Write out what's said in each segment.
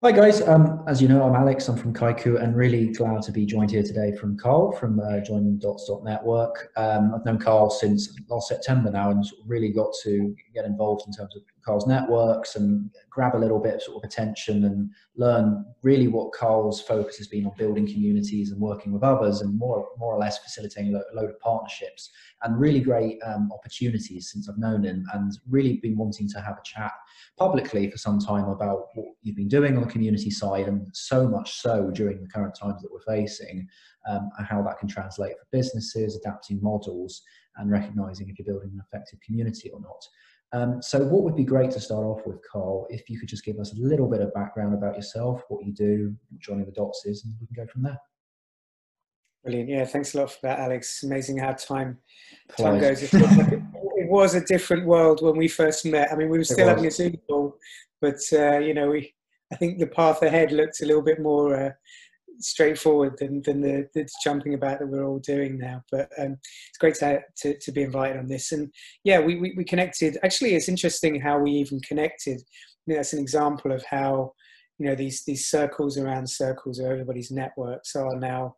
Hi guys, um, as you know, I'm Alex. I'm from Kaiku, and really glad to be joined here today from Carl from uh, Joining Dots Network. Um, I've known Carl since last September now, and really got to get involved in terms of Carl's networks and grab a little bit of sort of attention and learn really what Carl's focus has been on building communities and working with others, and more more or less facilitating a load of partnerships and really great um, opportunities since I've known him, and really been wanting to have a chat publicly for some time about what you've been doing on the community side, and so much so during the current times that we're facing, um, and how that can translate for businesses, adapting models, and recognizing if you're building an effective community or not. Um, so, what would be great to start off with, Carl, if you could just give us a little bit of background about yourself, what you do, joining the dots is, and we can go from there. Brilliant. Yeah, thanks a lot for that, Alex. Amazing how time time goes. It, like it, it, was a different world when we first met. I mean, we were still having a Zoom call, but uh, you know, we I think the path ahead looked a little bit more uh, straightforward than than the, the, jumping about that we're all doing now. But um, it's great to, to, to be invited on this. And yeah, we, we, we connected. Actually, it's interesting how we even connected. I that's an example of how you know these these circles around circles of everybody's networks are now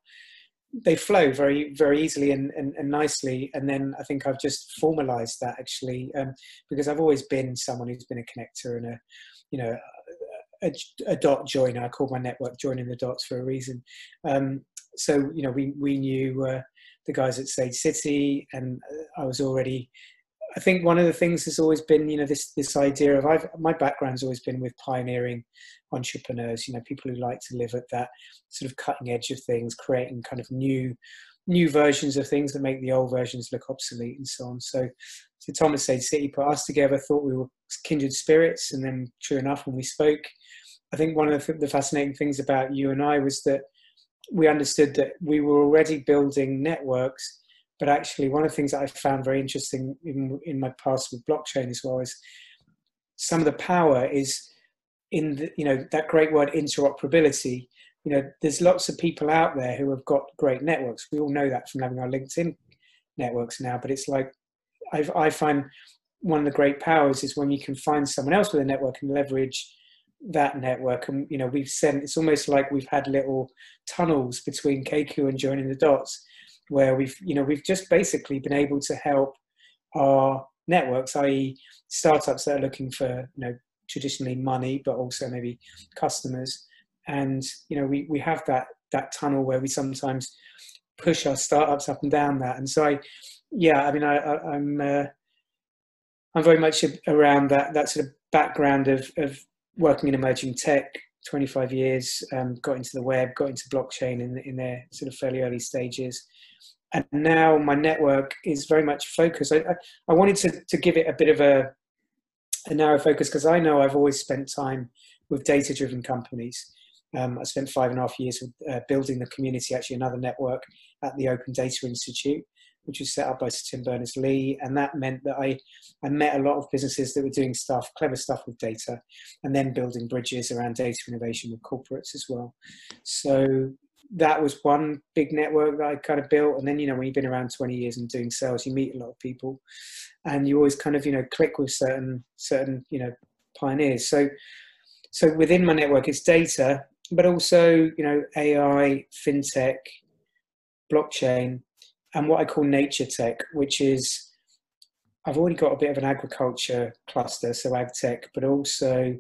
they flow very very easily and, and, and, nicely and then i think i've just formalized that actually um, because i've always been someone who's been a connector and a you know a, a dot joiner. I call my network joining the dots for a reason. Um, so you know we we knew uh, the guys at sage city and i was already I think one of the things has always been, you know, this this idea of I've my background's always been with pioneering entrepreneurs, you know, people who like to live at that sort of cutting edge of things, creating kind of new new versions of things that make the old versions look obsolete and so on. So, so Thomas said City put us together, thought we were kindred spirits, and then true enough, when we spoke, I think one of the, the fascinating things about you and I was that we understood that we were already building networks but actually, one of the things that I found very interesting in, in my past with blockchain as well is some of the power is in the, you know that great word interoperability. You know, there's lots of people out there who have got great networks. We all know that from having our LinkedIn networks now. But it's like i I find one of the great powers is when you can find someone else with a network and leverage that network and you know we've sent it's almost like we've had little tunnels between KQ and joining the dots where we've you know we've just basically been able to help our networks, i.e., startups that are looking for you know traditionally money, but also maybe customers. And you know we we have that that tunnel where we sometimes push our startups up and down that. And so I, yeah, I mean I, I am I'm, uh, I'm very much around that that sort of background of of working in emerging tech. 25 years, um, got into the web, got into blockchain in, in their sort of fairly early stages, and now my network is very much focused. I, I, I wanted to, to give it a bit of a, a narrow focus because I know I've always spent time with data driven companies. Um, I spent five and a half years uh, building the community, actually another network at the Open Data Institute, which was set up by Sir Tim Berners-Lee, and that meant that I I met a lot of businesses that were doing stuff, clever stuff with data, and then building bridges around data innovation with corporates as well. So that was one big network that I kind of built. And then, you know, when you've been around 20 years and doing sales, you meet a lot of people and you always kind of, you know, click with certain, certain, you know, pioneers. So, so within my network, it's data, but also, you know, AI, fintech, blockchain, and what I call nature tech, which is, I've already got a bit of an agriculture cluster, so ag tech, but also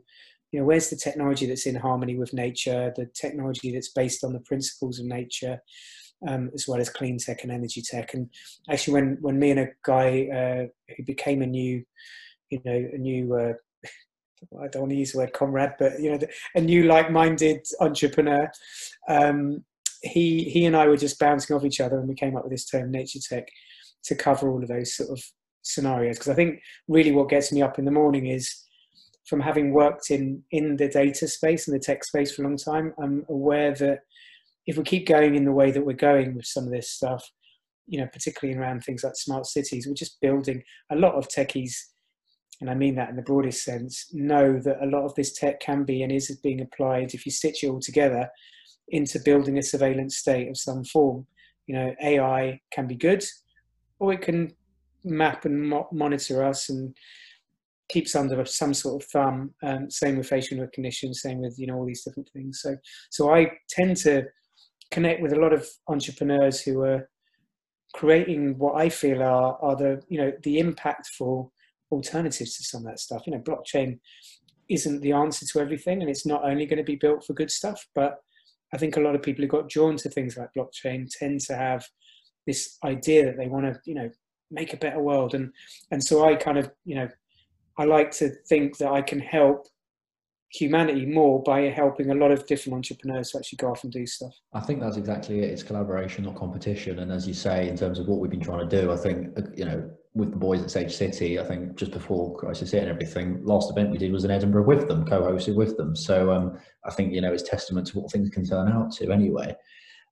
you know where's the technology that's in harmony with nature the technology that's based on the principles of nature um, as well as clean tech and energy tech. And actually when when me and a guy uh, who became a new you know a new uh, I don't want to use the word comrade, but you know, a new like-minded entrepreneur. Um, he he and I were just bouncing off each other, and we came up with this term, nature tech, to cover all of those sort of scenarios. Because I think really what gets me up in the morning is from having worked in in the data space and the tech space for a long time, I'm aware that if we keep going in the way that we're going with some of this stuff, you know, particularly around things like smart cities, we're just building a lot of techies, and I mean that in the broadest sense, know that a lot of this tech can be and is being applied if you stitch it all together into building a surveillance state of some form. You know, AI can be good, or it can map and mo- monitor us and keeps under some sort of thumb. Um, same with facial recognition, same with you know all these different things. So so I tend to connect with a lot of entrepreneurs who are creating what I feel are are the you know the impactful alternatives to some of that stuff. You know, blockchain isn't the answer to everything, and it's not only going to be built for good stuff. But I think a lot of people who got drawn to things like blockchain tend to have this idea that they want to you know make a better world, and and so I kind of you know I like to think that I can help humanity more by helping a lot of different entrepreneurs to actually go off and do stuff. I think that's exactly it. It's collaboration, not competition. And as you say, in terms of what we've been trying to do, I think you know with the boys at Sage City, I think just before Crisis Hit and everything, last event we did was in Edinburgh with them, co-hosted with them. So um, I think you know it's testament to what things can turn out to anyway.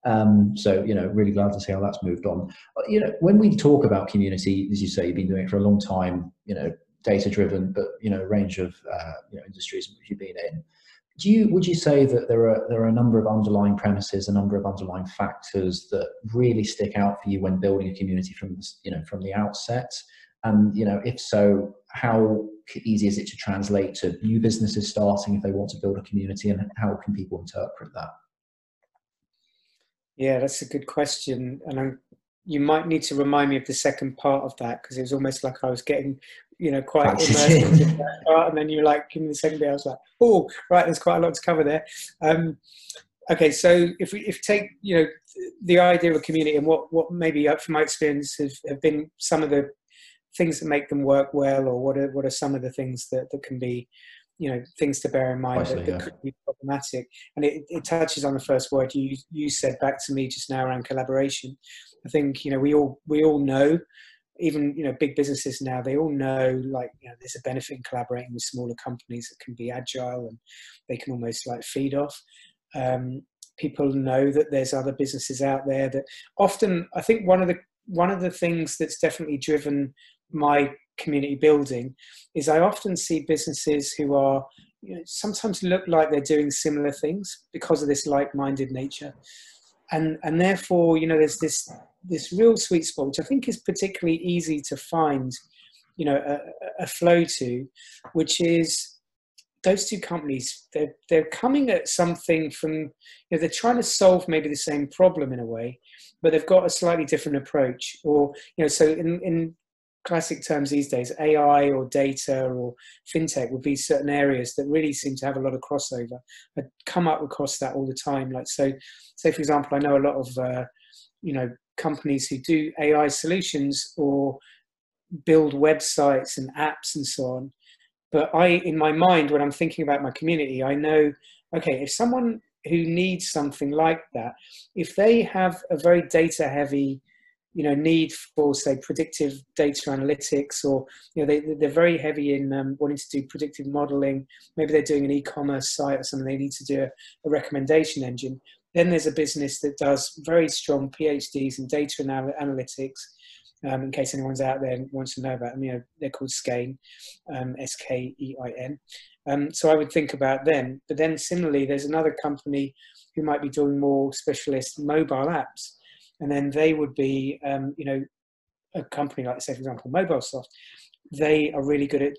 Um, so you know, really glad to see how that's moved on. You know, when we talk about community, as you say, you've been doing it for a long time. You know, data driven, but you know, range of uh, you know industries you've been in. Do you would you say that there are there are a number of underlying premises, a number of underlying factors that really stick out for you when building a community from you know from the outset? And you know, if so, how easy is it to translate to new businesses starting if they want to build a community, and how can people interpret that? Yeah, that's a good question, and I'm, you might need to remind me of the second part of that because it was almost like I was getting you know, quite immersed in that part. And then you're like, give me the second bit. I was like, oh, right, there's quite a lot to cover there. Um, okay, so if we if take you know the idea of a community and what what maybe uh, from my experience have, have been some of the things that make them work well, or what are what are some of the things that that can be you know things to bear in mind that, that yeah. could be problematic. And it, it touches on the first word you you said back to me just now around collaboration. I think you know we all we all know even you know big businesses now they all know like you know there's a benefit in collaborating with smaller companies that can be agile and they can almost like feed off. Um, people know that there's other businesses out there that often i think one of the one of the things that's definitely driven my community building is i often see businesses who are you know, sometimes look like they're doing similar things because of this like-minded nature. And and therefore you know there's this this real sweet spot which i think is particularly easy to find you know a, a flow to which is those two companies they're they're coming at something from you know they're trying to solve maybe the same problem in a way but they've got a slightly different approach or you know so in in classic terms these days, AI or data or fintech would be certain areas that really seem to have a lot of crossover. I come up across that all the time. Like so, say for example, I know a lot of uh, you know companies who do AI solutions or build websites and apps and so on. But I, in my mind, when I'm thinking about my community, I know, okay, if someone who needs something like that, if they have a very data heavy you know need for say predictive data analytics or you know they, they're very heavy in um, wanting to do predictive modeling. Maybe they're doing an e-commerce site or something they need to do a, a recommendation engine. Then there's a business that does very strong phds in data anal- analytics um, in case anyone's out there and wants to know about them. You know they're called skein um, s-k-e-i-n um, so i would think about them. But then similarly there's another company who might be doing more specialist mobile apps and then they would be, um, you know, a company like, say, for example, MobileSoft. They are really good at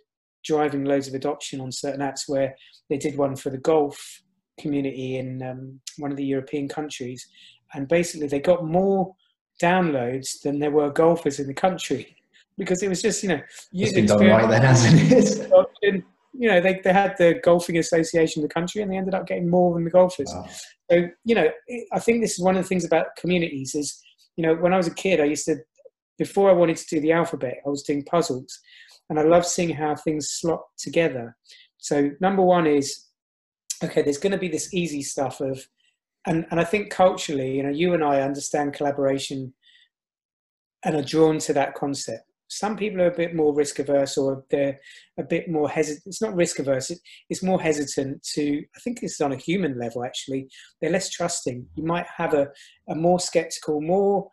driving loads of adoption on certain apps. Where they did one for the golf community in um, one of the European countries, and basically they got more downloads than there were golfers in the country because it was just you know using done right then, hasn't it? you know, they, they had the golfing association in the country and they ended up getting more than the golfers. Wow. So, you know, I think this is one of the things about communities is, you know, when I was a kid, I used to, before I wanted to do the alphabet, I was doing puzzles and I love seeing how things slot together. So number one is, okay, there's going to be this easy stuff of, and, and I think culturally, you know, you and I understand collaboration and are drawn to that concept some people are a bit more risk averse or they're a bit more hesitant. It's not risk averse, it's more hesitant to, I think this is on a human level actually, they're less trusting. You might have a, a more skeptical, more,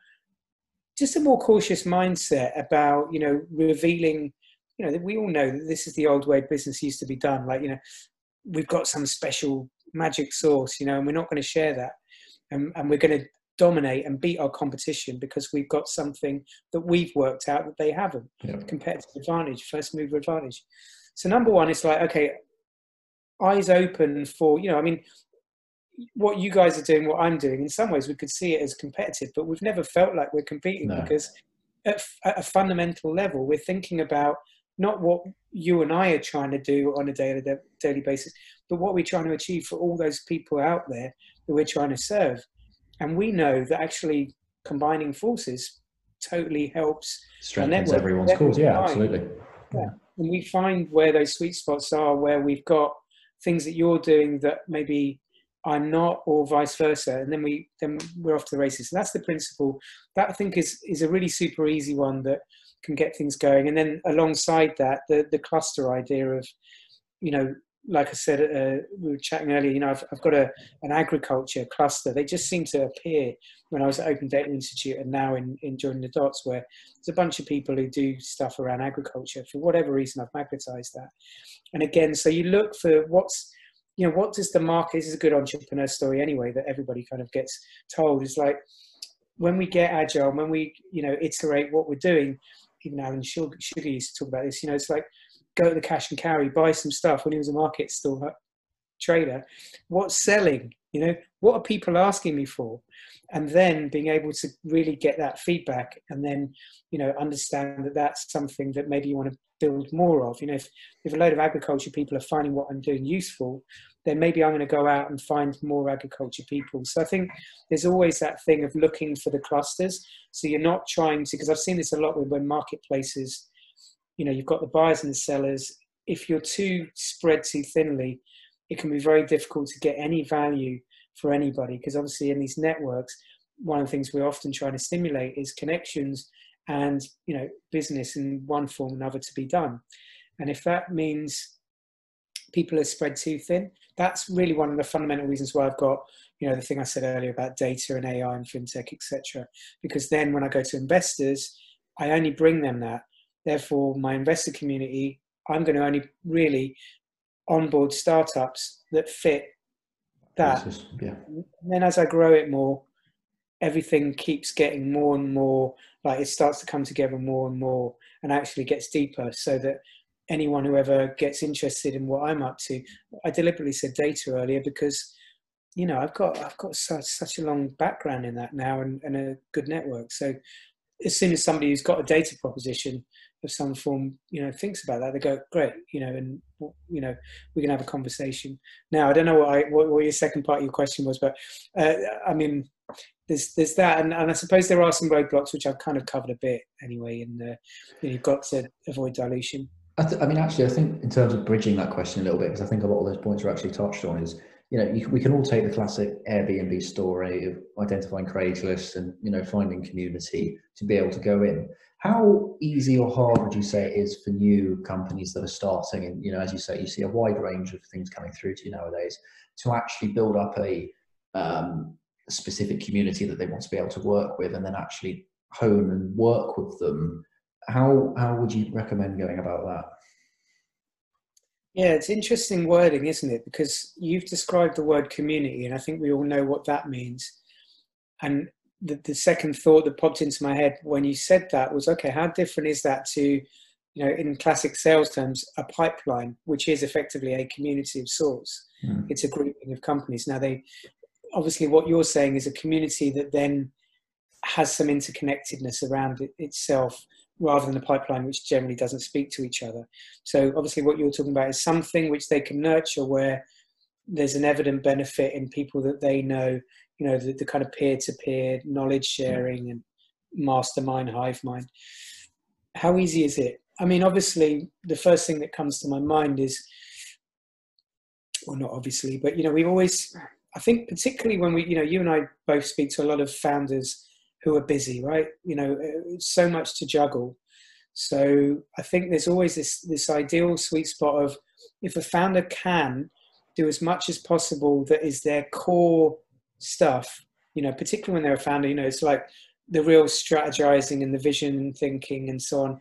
just a more cautious mindset about, you know, revealing, you know, that we all know that this is the old way business used to be done. Like, you know, we've got some special magic sauce, you know, and we're not going to share that. And, and we're going to dominate and beat our competition because we've got something that we've worked out that they haven't. Yeah. Competitive advantage, first mover advantage. So number one, it's like okay, eyes open for you know. I mean, what you guys are doing, what I'm doing. In some ways, we could see it as competitive, but we've never felt like we're competing no. because at, at a fundamental level, we're thinking about not what you and I are trying to do on a daily daily basis, but what we're trying to achieve for all those people out there that we're trying to serve. And we know that actually combining forces totally helps strengthens everyone's cause. Yeah, absolutely. Yeah. And we find where those sweet spots are, where we've got things that you're doing that maybe I'm not, or vice versa, and then we then we're off to the races. So that's the principle. That I think is is a really super easy one that can get things going. And then alongside that, the the cluster idea of, you know, like I said, uh, we were chatting earlier. You know, I've, I've got a an agriculture cluster. They just seem to appear when I was at Open Data Institute, and now in in joining the dots, where there's a bunch of people who do stuff around agriculture. For whatever reason, I've magnetized that. And again, so you look for what's you know, what does the market, this is a good entrepreneur story anyway, that everybody kind of gets told is like, when we get agile, when we, you know, iterate what we're doing, even Alan Sugar used to talk about this, you know, it's like, go to the cash and carry, buy some stuff when he was a market store trader. What's selling? You know, what are people asking me for? And then being able to really get that feedback and then, you know, understand that that's something that maybe you want to build more of. You know, if, if a load of agriculture people are finding what I'm doing useful, then maybe I'm going to go out and find more agriculture people. So I think there's always that thing of looking for the clusters. So you're not trying to, because I've seen this a lot with when marketplaces, you know, you've got the buyers and the sellers. If you're too spread too thinly, it can be very difficult to get any value for anybody because obviously in these networks, one of the things we're often trying to stimulate is connections and you know business in one form or another to be done. And if that means people are spread too thin that's really one of the fundamental reasons why i've got you know the thing i said earlier about data and ai and fintech etc because then when i go to investors i only bring them that therefore my investor community i'm going to only really onboard startups that fit that yeah. and then as i grow it more everything keeps getting more and more like it starts to come together more and more and actually gets deeper so that anyone who ever gets interested in what I'm up to I deliberately said data earlier because you know I've got I've got such such a long background in that now and, and a good network so as soon as somebody who's got a data proposition of some form, you know, thinks about that, they go, great, you know, and you know, we can have a conversation. Now, I don't know what I what, what your second part of your question was, but uh, I mean, there's there's that, and, and I suppose there are some roadblocks which I've kind of covered a bit anyway. And uh, you know, you've got to avoid dilution. I, th- I, mean, actually, I think in terms of bridging that question a little bit, because I think a lot of those points are actually touched on. Is you know, you, we can all take the classic Airbnb story of identifying Craigslist and you know finding community to be able to go in. How easy or hard would you say it is for new companies that are starting? And you know, as you say, you see a wide range of things coming through to you nowadays to actually build up a um, specific community that they want to be able to work with and then actually hone and work with them. How how would you recommend going about that? Yeah it's interesting wording isn't it? Because you've described the word community and i think we all know what that means. And the, the second thought that popped into my head when you said that was okay how different is that to you know in classic sales terms a pipeline which is effectively a community of sorts mm. it's a grouping of companies now they obviously what you're saying is a community that then has some interconnectedness around it itself rather than a pipeline which generally doesn't speak to each other. So obviously what you're talking about is something which they can nurture where there's an evident benefit in people that they know, you know, the, the kind of peer-to-peer knowledge sharing and mastermind, hive mind. How easy is it? I mean, obviously the first thing that comes to my mind is, well, not obviously, but you know, we've always I think particularly when we, you know, you and I both speak to a lot of founders who are busy, right? You know, uh, so much to juggle. So I think there's always this this ideal sweet spot of if a founder can do as much as possible that is their core stuff, you know, particularly when they're a founder, you know, it's like the real strategizing and the vision thinking and so on.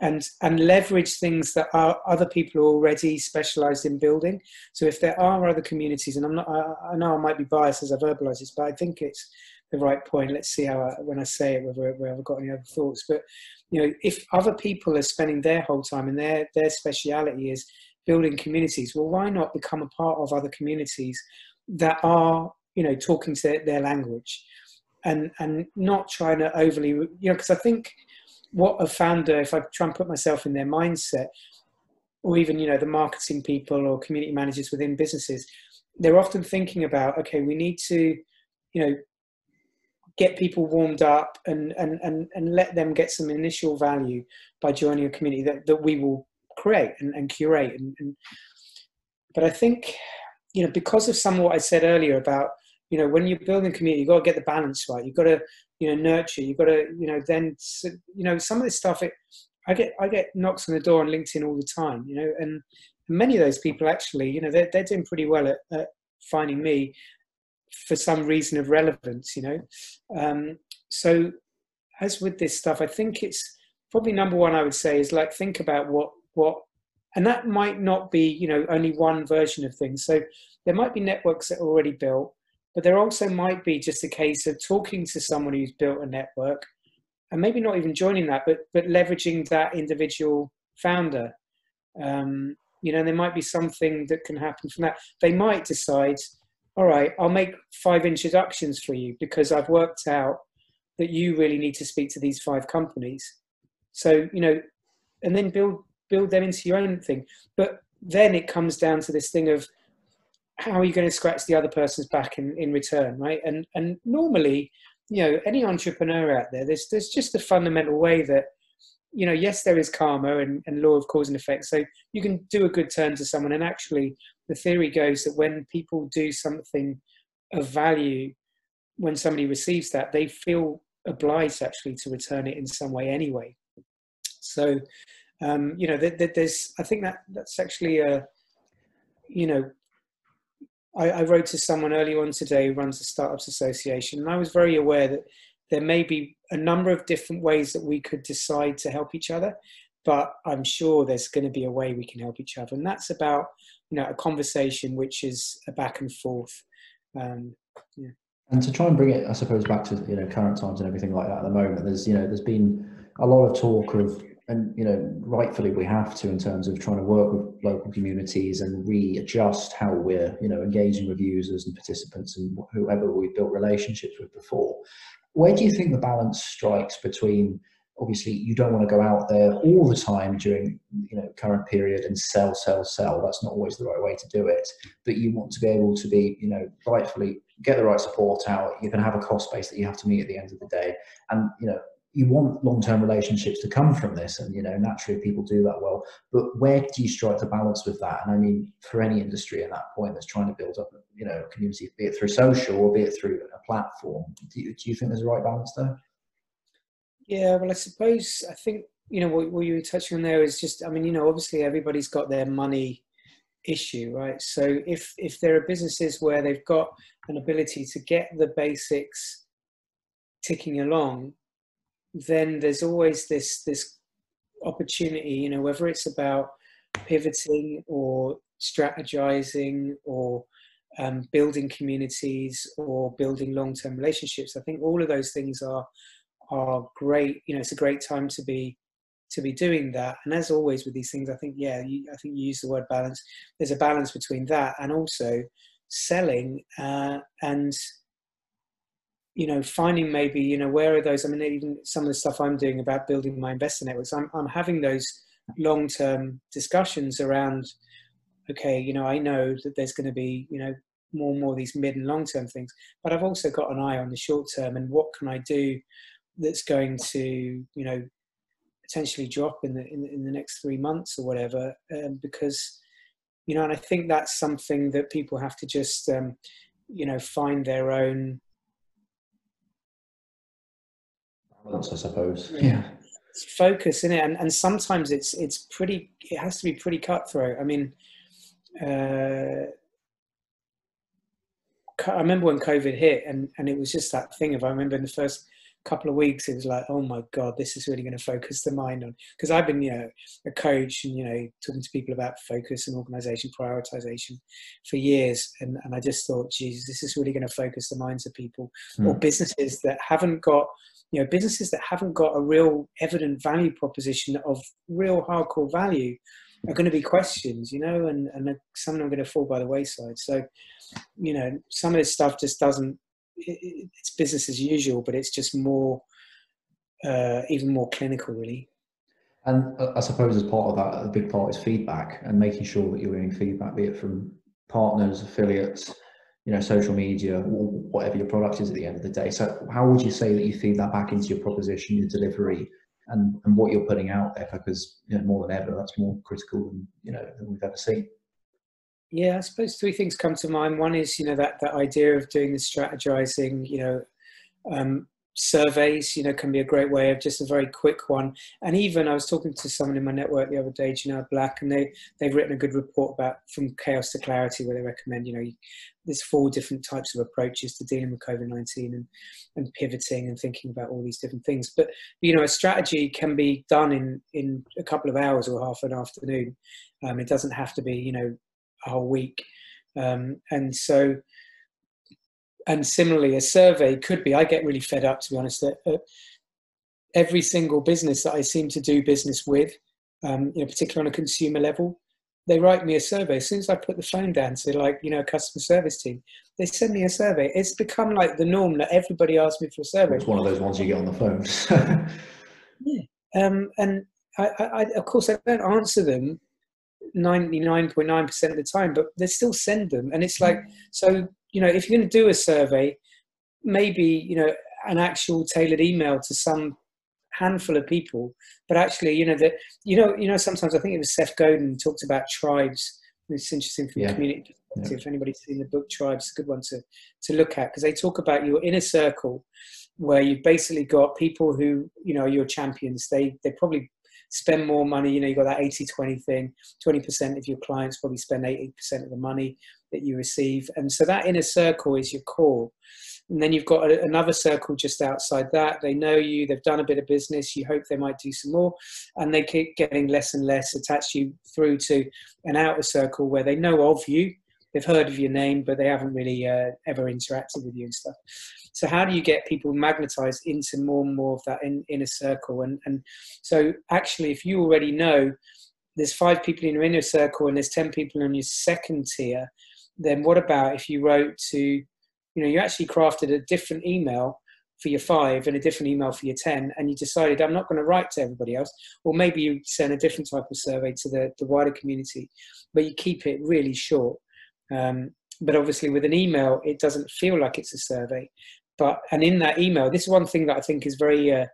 and and leverage things that are other people already specialized in building. So if there are other communities and i'm not i, I know i might be biased as i verbalize this but i think it's the right point. Let's see how I, when i say it whether, whether i've got any other thoughts. But you know if other people are spending their whole time and their their speciality is building communities well why not become a part of other communities that are you know talking to their language and and not trying to overly you know because i think what a founder, if I try and put myself in their mindset, or even you know the marketing people or community managers within businesses, they're often thinking about okay, we need to, you know, get people warmed up and and and, and let them get some initial value by joining a community that, that we will create and, and curate and, and but I think you know because of some of what I said earlier about you know when you're building community you've got to get the balance right. You've got to you know nurture you've got to you know then you know some of this stuff it i get i get knocks on the door on linkedin all the time you know and many of those people actually you know they're, they're doing pretty well at, at finding me for some reason of relevance you know. Um, so as with this stuff i think it's probably number one i would say is like think about what what and that might not be you know only one version of things. So there might be networks that are already built but there also might be just a case of talking to someone who's built a network and maybe not even joining that, but, but leveraging that individual founder. Um, you know, there might be something that can happen from that. They might decide, all right, I'll make five introductions for you because I've worked out that you really need to speak to these five companies. So, you know, and then build build them into your own thing. But then it comes down to this thing of how are you going to scratch the other person's back in, in return, right? And and normally, you know, any entrepreneur out there, there's there's just a fundamental way that, you know, yes, there is karma and, and law of cause and effect. So you can do a good turn to someone, and actually, the theory goes that when people do something of value, when somebody receives that, they feel obliged actually to return it in some way anyway. So, um, you know, there's I think that that's actually a you know I, I wrote to someone earlier on today who runs the Startups Association, and I was very aware that there may be a number of different ways that we could decide to help each other, but I'm sure there's going to be a way we can help each other, and that's about you know a conversation which is a back and forth. Um, yeah. And to try and bring it, I suppose, back to you know current times and everything like that at the moment, there's you know there's been a lot of talk of and you know rightfully we have to in terms of trying to work with local communities and readjust how we're you know engaging with users and participants and whoever we've built relationships with before. Where do you think the balance strikes between obviously you don't want to go out there all the time during you know current period and sell sell sell that's not always the right way to do it but you want to be able to be you know rightfully get the right support out you can have a cost base that you have to meet at the end of the day and you know you want long-term relationships to come from this and you know naturally people do that well. But where do you strike the balance with that? And i mean for any industry at that point that's trying to build up you know a community be it through social or be it through a platform do you, do you think there's a right balance there? Yeah well i suppose i think you know what, what you were touching on there is just i mean you know obviously everybody's got their money issue right? So if if there are businesses where they've got an ability to get the basics ticking along then there's always this this opportunity you know whether it's about pivoting or strategizing or um, building communities or building long-term relationships i think all of those things are are great you know it's a great time to be to be doing that. And as always with these things i think yeah you, i think you use the word balance. There's a balance between that and also selling uh, and you know, finding maybe, you know, where are those? I mean, even some of the stuff I'm doing about building my investor networks, I'm, I'm having those long term discussions around, okay, you know, I know that there's going to be, you know, more and more these mid and long term things, but I've also got an eye on the short term and what can I do that's going to, you know, potentially drop in the in, in the next three months or whatever, um, because, you know, and I think that's something that people have to just, um, you know, find their own balance, I suppose. Yeah. It's focus in it, and, and sometimes it's it's pretty. It has to be pretty cutthroat. I mean, uh, I remember when COVID hit, and and it was just that thing of I remember in the first couple of weeks, it was like, oh my God, this is really going to focus the mind on. Because I've been, you know, a coach and, you know, talking to people about focus and organization, prioritization for years. And, and I just thought, Jesus, this is really going to focus the minds of people mm. or businesses that haven't got, you know, businesses that haven't got a real evident value proposition of real hardcore value are going to be questions, you know, and, and some of them are going to fall by the wayside. So, you know, some of this stuff just doesn't it's business as usual, but it's just more, uh, even more clinical, really. And uh, I suppose as part of that, a big part is feedback and making sure that you're getting feedback, be it from partners, affiliates, you know, social media, whatever your product is at the end of the day. So, how would you say that you feed that back into your proposition, your delivery, and, and what you're putting out there? Because you know, more than ever, that's more critical than you know than we've ever seen. Yeah, I suppose three things come to mind. One is, you know, that, that idea of doing the strategizing, you know, um, surveys, you know, can be a great way of just a very quick one. And even I was talking to someone in my network the other day, know, Black, and they, they've written a good report about from chaos to clarity where they recommend, you know, there's four different types of approaches to dealing with COVID-19 and, and pivoting and thinking about all these different things. But, you know, a strategy can be done in, in a couple of hours or half an afternoon. Um, it doesn't have to be, you know, a whole week. Um, and so, and similarly, a survey could be. I get really fed up, to be honest. That uh, every single business that I seem to do business with, um, you know, particularly on a consumer level, they write me a survey. As soon as I put the phone down to like, you know, a customer service team, they send me a survey. It's become like the norm that everybody asks me for a survey. It's one of those ones you get on the phone. yeah. Um, and I, I, of course, I don't answer them 99.9% of the time, but they still send them. And it's like, so, you know, if you're going to do a survey, maybe, you know, an actual tailored email to some handful of people, but actually, you know, that, you know, you know, sometimes I think it was Seth Godin talked about tribes. It's interesting from yeah. community perspective. Yeah. If anybody's seen the book Tribes, it's a good one to, to look at because they talk about your inner circle where you've basically got people who, you know, are your champions. They, they probably spend more money. You know, you've got that 80 20 thing. 20% of your clients probably spend 80% of the money that you receive. And so that inner circle is your core. And then you've got a, another circle just outside that. They know you, they've done a bit of business, you hope they might do some more, and they keep getting less and less attached you through to an outer circle where they know of you, they've heard of your name, but they haven't really uh, ever interacted with you and stuff. So how do you get people magnetized into more and more of that in, inner circle? And, and so actually, if you already know there's five people in your inner circle and there's 10 people in your second tier, then what about if you wrote to, you know, you actually crafted a different email for your five and a different email for your 10 and you decided i'm not going to write to everybody else or maybe you send a different type of survey to the, the wider community but you keep it really short um, but obviously with an email it doesn't feel like it's a survey. But and in that email this is one thing that i think is very uh,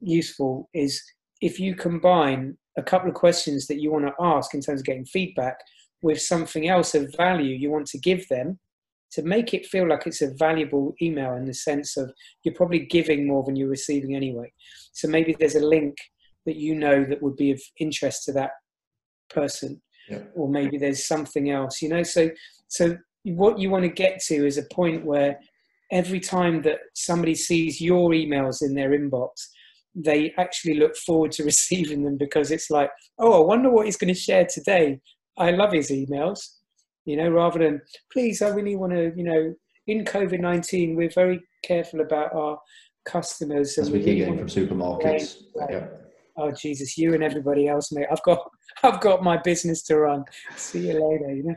useful is if you combine a couple of questions that you want to ask in terms of getting feedback with something else of value you want to give them to make it feel like it's a valuable email in the sense of you're probably giving more than you're receiving anyway. So maybe there's a link that you know that would be of interest to that person yeah. or maybe there's something else you know so so what you want to get to is a point where every time that somebody sees your emails in their inbox, they actually look forward to receiving them because it's like, oh, I wonder what he's going to share today. I love his emails, you know, rather than, please, I really want to, you know, in COVID 19, we're very careful about our customers. As we keep getting from supermarkets. Yeah. Oh Jesus, you and everybody else, mate. I've got I've got my business to run. See you later, you know.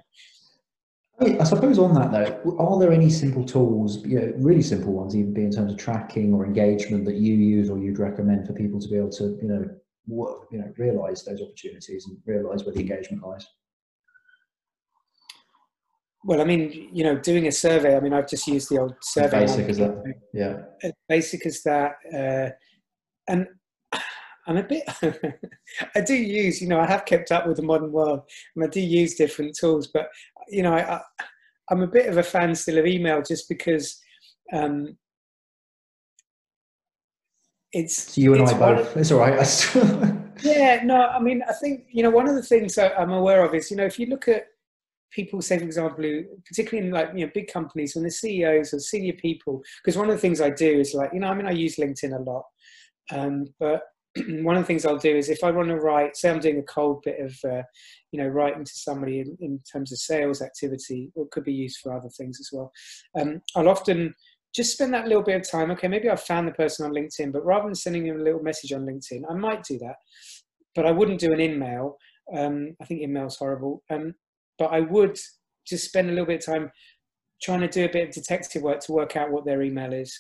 I suppose on that though, are there any simple tools, you know, really simple ones, even be in terms of tracking or engagement that you use or you'd recommend for people to be able to, you know, work, you know, realize those opportunities and realize where the engagement lies? Well, I mean, you know, doing a survey. I mean, I've just used the old survey. As basic as that, yeah. As basic as that, uh, and I'm a bit. I do use, you know, I have kept up with the modern world, and I do use different tools. But you know, I, am a bit of a fan still of email, just because um, it's. So you and I both. It's all right. yeah, no, I mean, I think you know one of the things I'm aware of is you know if you look at people say, for example, who, particularly in like you know big companies, when the CEOs or senior people, because one of the things I do is like you know I mean I use LinkedIn a lot, um, but one of the things I'll do is if I want to write, say I'm doing a cold bit of, uh, you know, writing to somebody in, in, terms of sales activity, or could be used for other things as well. Um, I'll often just spend that little bit of time. Okay, maybe I've found the person on LinkedIn, but rather than sending them a little message on LinkedIn, I might do that, but I wouldn't do an email. Um, I think email's horrible. Um, but I would just spend a little bit of time trying to do a bit of detective work to work out what their email is,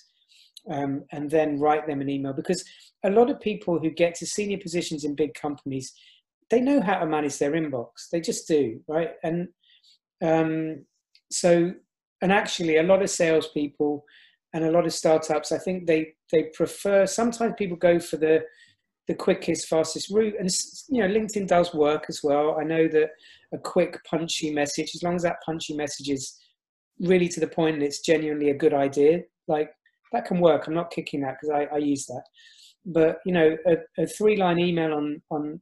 um, and then write them an email because a lot of people who get to senior positions in big companies, they know how to manage their inbox. They just do, right? And um, so, and actually, a lot of salespeople and a lot of startups, I think they they prefer. Sometimes people go for the the quickest, fastest route, and you know, LinkedIn does work as well. I know that a quick, punchy message, as long as that punchy message is really to the point and it's genuinely a good idea, like that can work. I'm not kicking that because I, I use that but you know, a, a three line email on on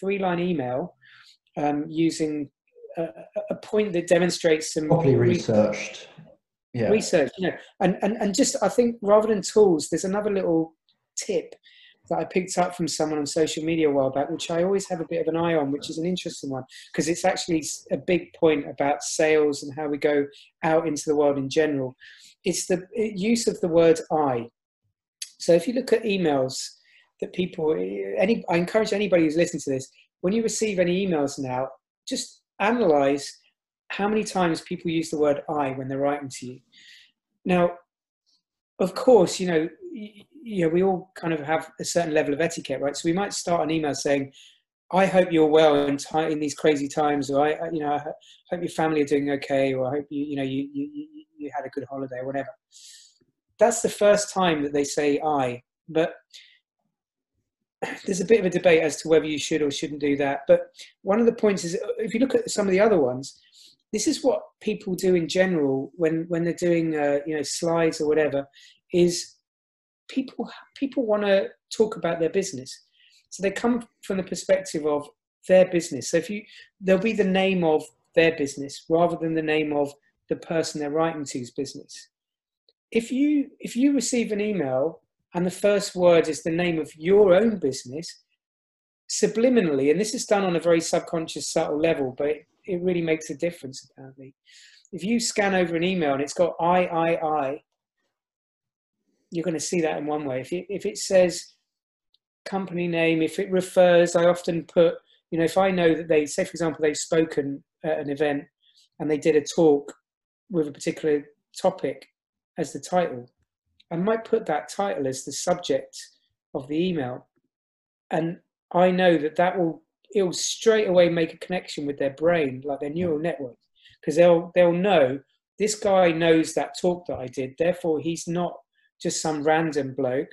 three line email um, using a, a, point that demonstrates some properly researched yeah. research, you know, and, and and just I think rather than tools, there's another little tip that I picked up from someone on social media a while back, which I always have a bit of an eye on, which is an interesting one because it's actually a big point about sales and how we go out into the world in general. It's the use of the word I. So if you look at emails that people, any, I encourage anybody who's listening to this, when you receive any emails now, just analyze how many times people use the word I when they're writing to you. Now, of course, you know, you know, we all kind of have a certain level of etiquette, right? So we might start an email saying, I hope you're well in, t- in these crazy times, or I, you know, I hope your family are doing okay, or I hope you, you know, you, you, you had a good holiday, or whatever that's the first time that they say I. But there's a bit of a debate as to whether you should or shouldn't do that. But one of the points is if you look at some of the other ones, this is what people do in general when when they're doing uh, you know slides or whatever. Is people people want to talk about their business, so they come from the perspective of their business. So if you there'll be the name of their business rather than the name of the person they're writing to's business if you if you receive an email and the first word is the name of your own business subliminally and this is done on a very subconscious subtle level but it, it really makes a difference apparently. If you scan over an email and it's got i i i you're going to see that in one way. If it, if it says company name if it refers i often put you know if i know that they say for example they've spoken at an event and they did a talk with a particular topic as the title. I might put that title as the subject of the email. And I know that that will it'll straight away make a connection with their brain, like their neural network, because they'll they'll know this guy knows that talk that I did. Therefore, he's not just some random bloke.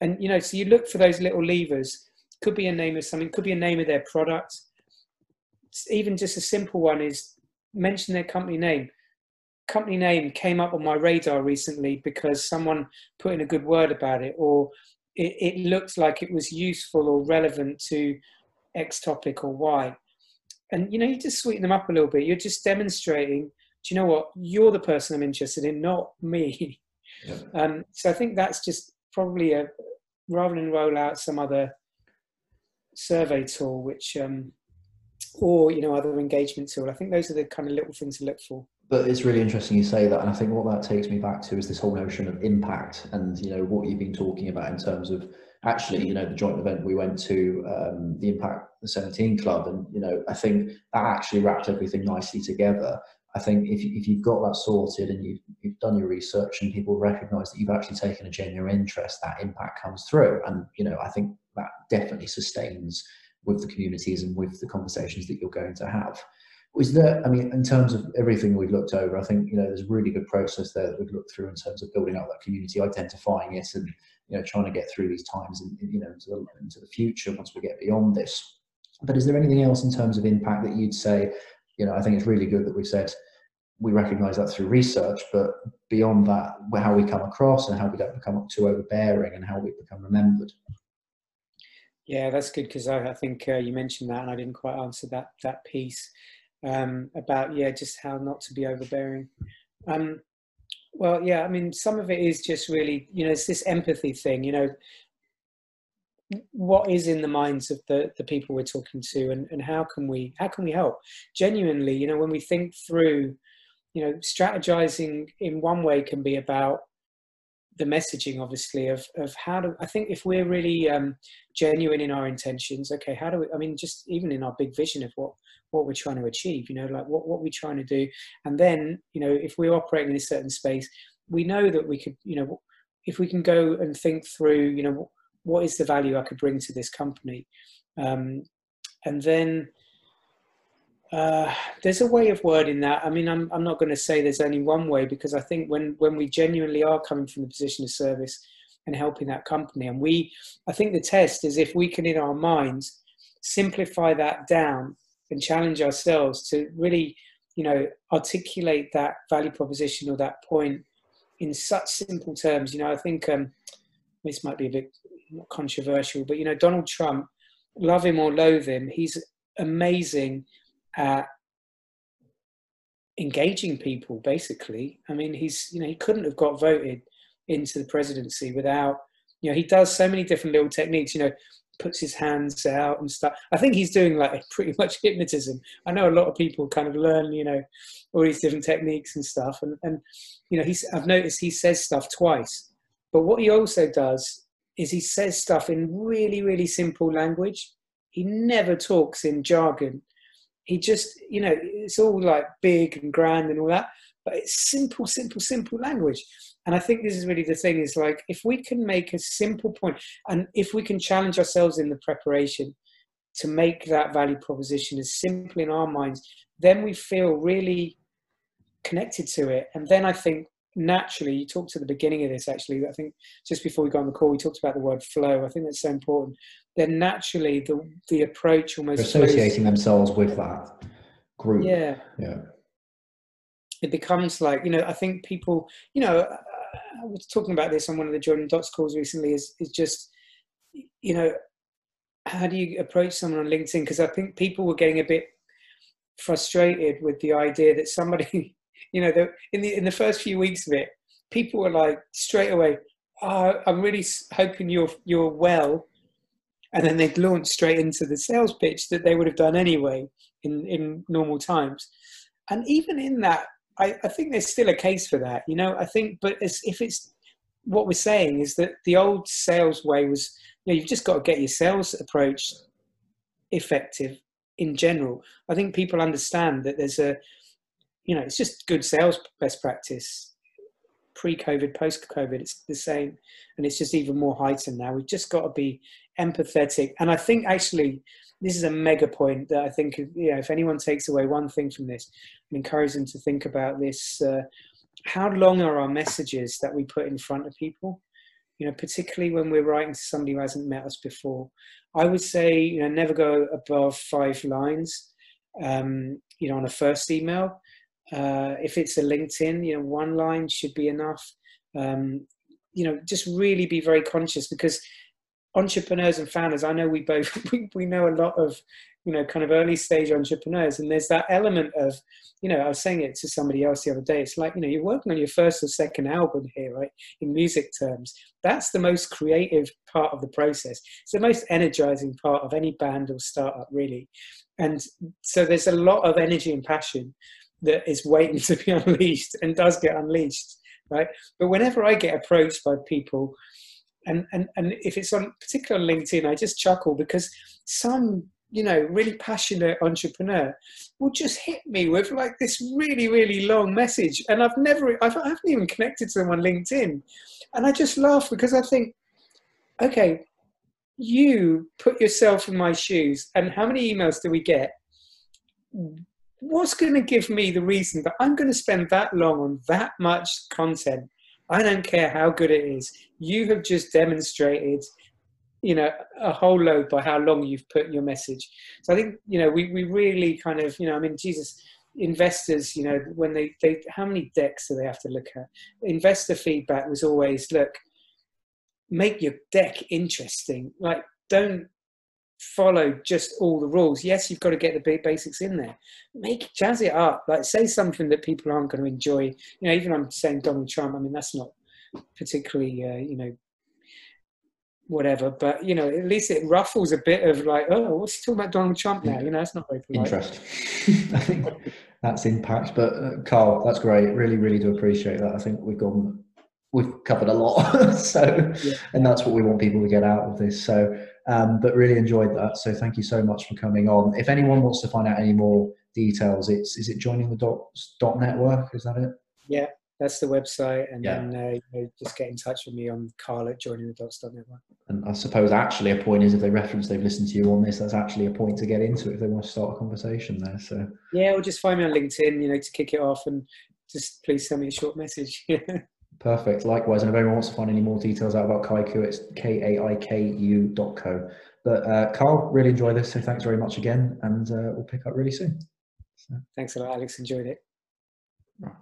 And you know, so you look for those little levers. Could be a name of something. Could be a name of their product. Even just a simple one is mention their company name company name came up on my radar recently because someone put in a good word about it or it, it looked like it was useful or relevant to X topic or Y. And you know, you just sweeten them up a little bit. You're just demonstrating, do you know what? You're the person I'm interested in, not me. Yeah. Um, so I think that's just probably a rather than roll out some other survey tool, which um, or you know other engagement tool. I think those are the kind of little things to look for but it's really interesting you say that and i think what that takes me back to is this whole notion of impact and you know what you've been talking about in terms of actually you know the joint event we went to um, the impact the 17 club and you know i think that actually wrapped everything nicely together. I think if, if you've got that sorted and you've, you've done your research and people recognize that you've actually taken a genuine interest that impact comes through. And you know i think that definitely sustains with the communities and with the conversations that you're going to have was there i mean in terms of everything we've looked over i think you know there's a really good process there that we've looked through in terms of building up that community identifying it and you know trying to get through these times and you know into the, into the future once we get beyond this. But is there anything else in terms of impact that you'd say you know i think it's really good that we've said we recognize that through research but beyond that how we come across and how we don't become too overbearing and how we become remembered? Yeah that's good because I, I, think uh, you mentioned that and i didn't quite answer that that piece um, about yeah, just how not to be overbearing. Um, well, yeah, I mean, some of it is just really, you know, it's this empathy thing. You know, what is in the minds of the, the people we're talking to and, and how can we how can we help genuinely you know when we think through you know strategizing in one way can be about the messaging obviously of of how do i think if we're really um, genuine in our intentions okay how do we i mean just even in our big vision of what what we're trying to achieve you know like what what we're trying to do and then you know if we're operating in a certain space we know that we could you know if we can go and think through you know what is the value I could bring to this company? Um, and then uh, there's a way of wording that. I mean, I'm, I'm not going to say there's only one way because I think when, when we genuinely are coming from the position of service and helping that company, and we, I think the test is if we can in our minds simplify that down and challenge ourselves to really, you know, articulate that value proposition or that point in such simple terms. You know, I think um, this might be a bit controversial, but you know, Donald Trump, love him or loathe him, he's amazing at engaging people. Basically, I mean, he's you know he couldn't have got voted into the presidency without you know he does so many different little techniques. You know, puts his hands out and stuff. I think he's doing like pretty much hypnotism. I know a lot of people kind of learn, you know, all these different techniques and stuff. And, and you know, he's, I've noticed he says stuff twice. But what he also does is he says stuff in really, really simple language. He never talks in jargon. He just, you know, it's all like big and grand and all that, but it's simple, simple, simple language. And I think this is really the thing is like, if we can make a simple point and if we can challenge ourselves in the preparation to make that value proposition as simple in our minds, then we feel really connected to it. And then I think naturally, you talked at the beginning of this actually, I think just before we got on the call, we talked about the word flow. I think that's so important. Then naturally, the, the approach almost associating flows. themselves with that group. Yeah. Yeah. It becomes like, you know, I think people, you know, I was talking about this on one of the jordan Dots calls recently is, is just, you know, how do you approach someone on LinkedIn? Because I think people were getting a bit frustrated with the idea that somebody you know, in the in the first few weeks of it, people were like straight away, oh, "I'm really hoping you're you're well," and then they'd launch straight into the sales pitch that they would have done anyway in in normal times. And even in that, I, I think there's still a case for that. You know, I think, but as, if it's what we're saying is that the old sales way was, you know, you've just got to get your sales approach effective in general. I think people understand that there's a you know, it's just good sales best practice. Pre-COVID, post-COVID, it's the same, and it's just even more heightened now. We've just got to be empathetic, and I think actually this is a mega point that I think you know if anyone takes away one thing from this, and encourage them to think about this: uh, how long are our messages that we put in front of people? You know, particularly when we're writing to somebody who hasn't met us before. I would say you know never go above five lines. Um, you know, on a first email uh, if it's a LinkedIn, you know, one line should be enough. Um, you know, just really be very conscious because entrepreneurs and founders, I know we both we, we know a lot of you know kind of early stage entrepreneurs, and there's that element of you know I was saying it to somebody else the other day. It's like you know you're working on your first or second album here, right? In music terms, that's the most creative part of the process. It's the most energizing part of any band or startup, really. And so there's a lot of energy and passion that is waiting to be unleashed and does get unleashed, right? But whenever I get approached by people, and and and if it's on particular on LinkedIn, I just chuckle because some you know really passionate entrepreneur will just hit me with like this really really long message, and I've never I've, I haven't even connected to them on LinkedIn, and I just laugh because I think, okay, you put yourself in my shoes, and how many emails do we get? what's going to give me the reason that I'm going to spend that long on that much content? I don't care how good it is. You have just demonstrated, you know, a whole load by how long you've put your message. So I think, you know, we, we really kind of, you know, I mean, Jesus, investors, you know, when they, they, how many decks do they have to look at? Investor feedback was always, look, make your deck interesting. Like, don't follow just all the rules. Yes, you've got to get the basics in there. Make jazz it up. Like say something that people aren't going to enjoy. You know, even I'm saying Donald Trump. I mean, that's not particularly uh, you know whatever. But you know, at least it ruffles a bit of like, oh, what's he talking about Donald Trump now? You know, it's not very polite. interest. I think that's impact. But uh, Carl, that's great. Really, really do appreciate that. I think we've gone, we've covered a lot. so, yeah. and that's what we want people to get out of this. So, um, but really enjoyed that. So, thank you so much for coming on. If anyone wants to find out any more details, it's is it joining the dot, dot network? Is that it? Yeah, that's the website, and yeah. then uh, you know, just get in touch with me on Carl at joining the dots network. And I suppose actually a point is if they reference they've listened to you on this, that's actually a point to get into if they want to start a conversation there. So yeah, or just find me on LinkedIn, you know, to kick it off, and just please send me a short message. Perfect. Likewise, and if anyone wants to find any more details out about Kaiku, it's k a i k u dot co. But uh, Carl, really enjoy this, so thanks very much again, and uh, we'll pick up really soon. So. Thanks a lot, Alex. Enjoyed it. Right.